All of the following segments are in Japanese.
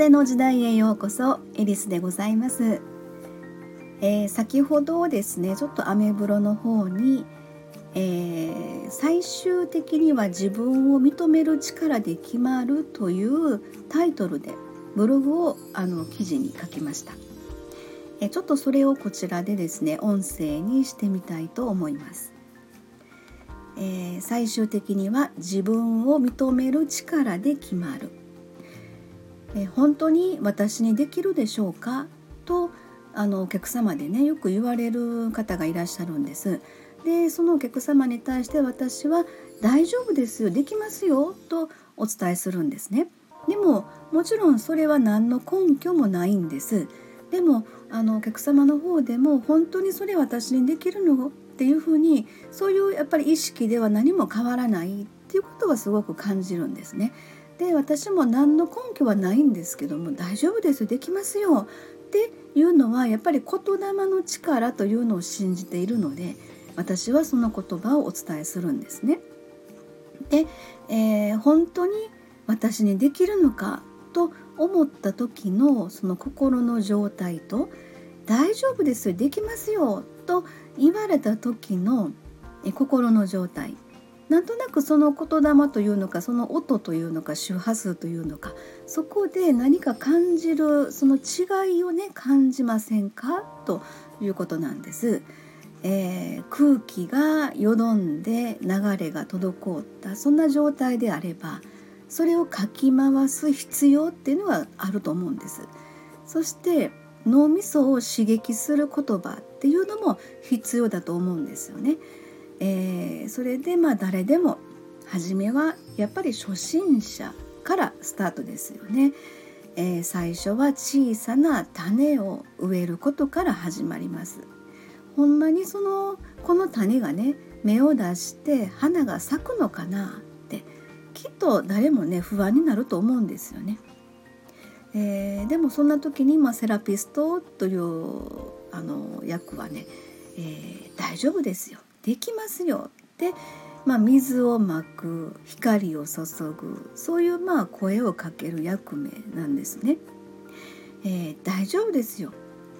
風の時代へようこそエリスでございます、えー、先ほどですねちょっとアメブロの方に、えー、最終的には自分を認める力で決まるというタイトルでブログをあの記事に書きました、えー、ちょっとそれをこちらでですね音声にしてみたいと思います。えー、最終的には自分を認める力で決まる、え、本当に私にできるでしょうか？とあのお客様でねよく言われる方がいらっしゃるんです。でそのお客様に対して私は大丈夫ですよできますよとお伝えするんですね。でももちろんそれは何の根拠もないんです。でもあのお客様の方でも本当にそれ私にできるの？っていうふうにそういうやっぱり意識では何も変わらないっていうことはすごく感じるんですね。で私も何の根拠はないんですけども大丈夫ですできますよっていうのはやっぱり言霊の力というのを信じているので私はその言葉をお伝えするんですね。で、えー、本当に私にできるのかと思った時のその心の状態と大丈夫ですできますよと言われた時の心の状態なんとなくその言霊というのかその音というのか周波数というのかそこで何か感じるその違いをね感じませんか？ということなんです。えー、空気がよどんで流れが滞ったそんな状態であればそれをかき回す必要っていうのはあると思うんです。そして脳みそを刺激する言葉っていうのも必要だと思うんですよね。えー、それでまあ誰でも初めはやっぱり初心者からスタートですよね。えー、最初は小さな種を植えることから始まります。ほんまにそのこの種がね芽を出して花が咲くのかなってきっと誰もね不安になると思うんですよね。えー、でもそんな時に、まあ、セラピストというあの役はね、えー、大丈夫ですよできますよ。って、まあ、水をまく光を注ぐそういうまあ声をかける役目なんですね。えー、大丈夫ですよ。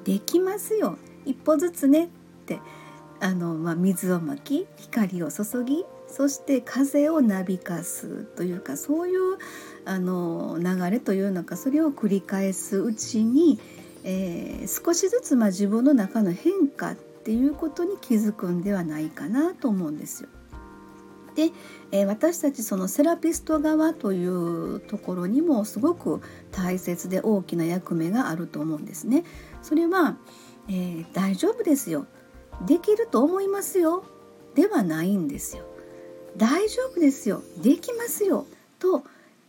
できますよ。一歩ずつね。ってあの、まあ、水をまき光を注ぎそして風をなびかすというかそういうあの流れというのかそれを繰り返すうちに、えー、少しずつまあ自分の中の変化っていうことに気づくんではないかなと思うんですよ。で、えー、私たちそのセラピスト側というところにもすごく大切で大きな役目があると思うんですね。それは、えー、大丈夫ですよできると思いますよではないんですよ。大丈夫ですよできますよと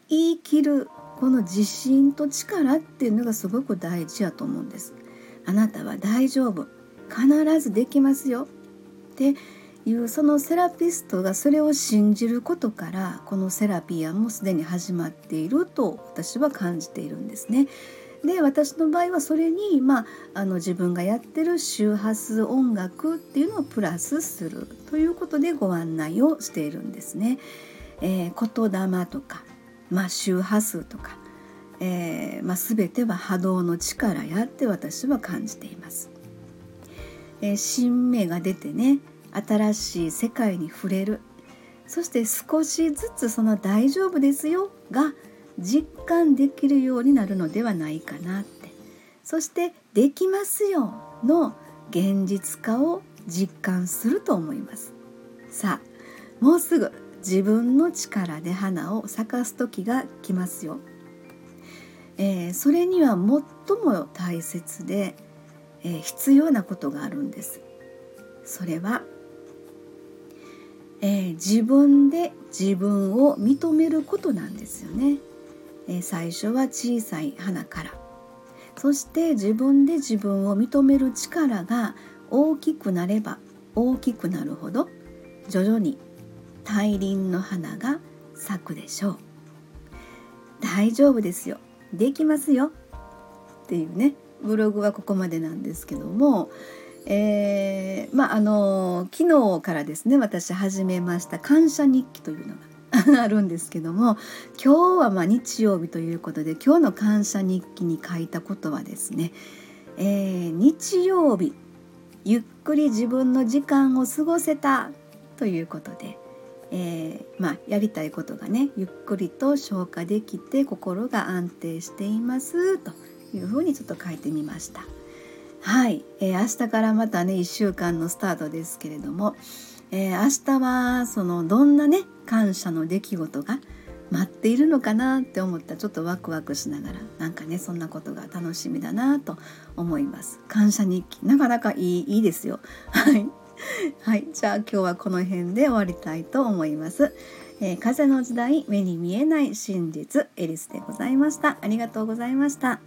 言い切るこの自信と力っていうのがすごく大事やと思うんですあなたは大丈夫必ずできますよっていうそのセラピストがそれを信じることからこのセラピーはもうすでに始まっていると私は感じているんですね。で私の場合はそれに、まあ、あの自分がやってる周波数音楽っていうのをプラスするということでご案内をしているんですね。えー、言霊とか、まあ、周波数とか、えーまあ、全ては波動の力やって私は感じています。えー、新芽が出てね新しい世界に触れる。そして少しずつその「大丈夫ですよ」が実感できるようになるのではないかなって。そして「できますよ」の現実化を実感すると思います。さあもうすぐ自分の力で花を咲かす時が来ますよ、えー、それには最も大切で、え、必要なことがあるんです。それは、えー、自分で自分を認めることなんですよね。え最初は小さい花から。そして自分で自分を認める力が大きくなれば大きくなるほど徐々に大輪の花が咲くでしょう。大丈夫ですよ。できますよ。っていうね。ブログはここまでなんですけども、えー、まああの昨日からですね私始めました感謝日記というのがあるんですけども今日はま日曜日ということで今日の感謝日記に書いたことはですね、えー、日曜日ゆっくり自分の時間を過ごせたということで、えー、まあ、やりたいことがねゆっくりと消化できて心が安定していますと。いうふうにちょっと書いてみました。はい、えー、明日からまたね1週間のスタートですけれども、えー、明日はそのどんなね感謝の出来事が待っているのかなって思ったらちょっとワクワクしながらなんかねそんなことが楽しみだなと思います。感謝日記なかなかいいいいですよ。はい。はい。じゃあ今日はこの辺で終わりたいと思います、えー、風の時代目に見えない真実エリスでございました。ありがとうございました。